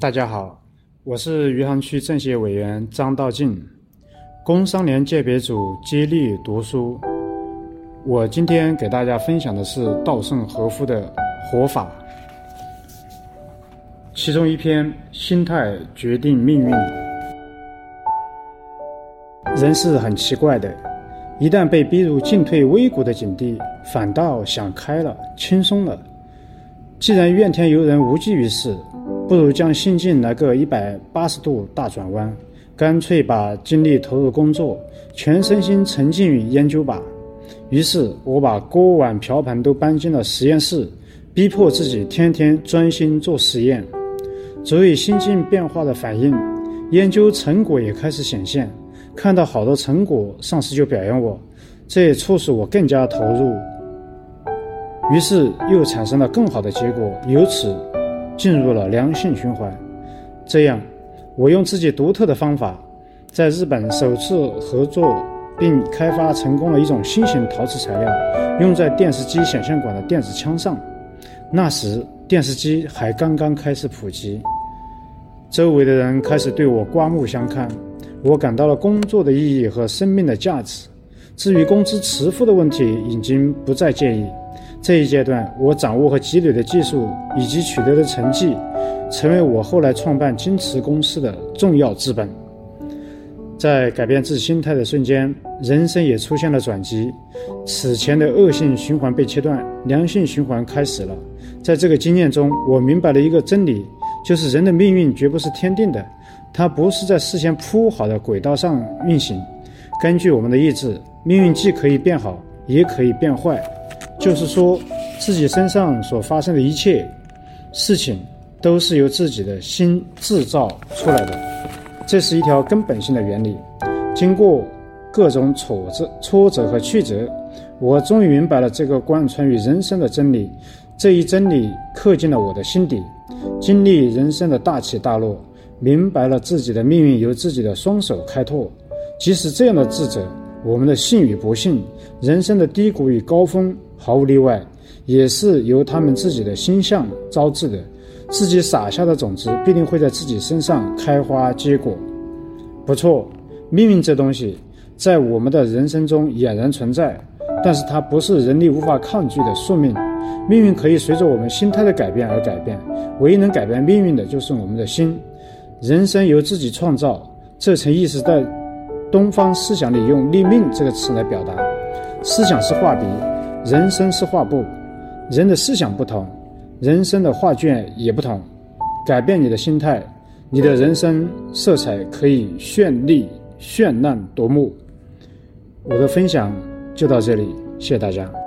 大家好，我是余杭区政协委员张道静，工商联界别组接力读书。我今天给大家分享的是稻盛和夫的活法，其中一篇“心态决定命运”。人是很奇怪的，一旦被逼入进退维谷的境地，反倒想开了，轻松了。既然怨天尤人无济于事。不如将心境来个一百八十度大转弯，干脆把精力投入工作，全身心沉浸于研究吧。于是，我把锅碗瓢盆都搬进了实验室，逼迫自己天天专心做实验。作为心境变化的反应，研究成果也开始显现。看到好的成果，上司就表扬我，这也促使我更加投入。于是，又产生了更好的结果，由此。进入了良性循环，这样，我用自己独特的方法，在日本首次合作并开发成功了一种新型陶瓷材料，用在电视机显像管的电子枪上。那时电视机还刚刚开始普及，周围的人开始对我刮目相看，我感到了工作的意义和生命的价值。至于工资迟付的问题，已经不再介意。这一阶段，我掌握和积累的技术以及取得的成绩，成为我后来创办金瓷公司的重要资本。在改变自己心态的瞬间，人生也出现了转机。此前的恶性循环被切断，良性循环开始了。在这个经验中，我明白了一个真理，就是人的命运绝不是天定的，它不是在事先铺好的轨道上运行。根据我们的意志，命运既可以变好，也可以变坏。就是说，自己身上所发生的一切事情，都是由自己的心制造出来的。这是一条根本性的原理。经过各种挫折、挫折和曲折，我终于明白了这个贯穿于人生的真理。这一真理刻进了我的心底。经历人生的大起大落，明白了自己的命运由自己的双手开拓。即使这样的智者，我们的幸与不幸，人生的低谷与高峰。毫无例外，也是由他们自己的心象招致的。自己撒下的种子，必定会在自己身上开花结果。不错，命运这东西，在我们的人生中俨然存在，但是它不是人力无法抗拒的宿命。命运可以随着我们心态的改变而改变，唯一能改变命运的就是我们的心。人生由自己创造，这层意识在东方思想里用“立命”这个词来表达。思想是画笔。人生是画布，人的思想不同，人生的画卷也不同。改变你的心态，你的人生色彩可以绚丽、绚烂夺目。我的分享就到这里，谢谢大家。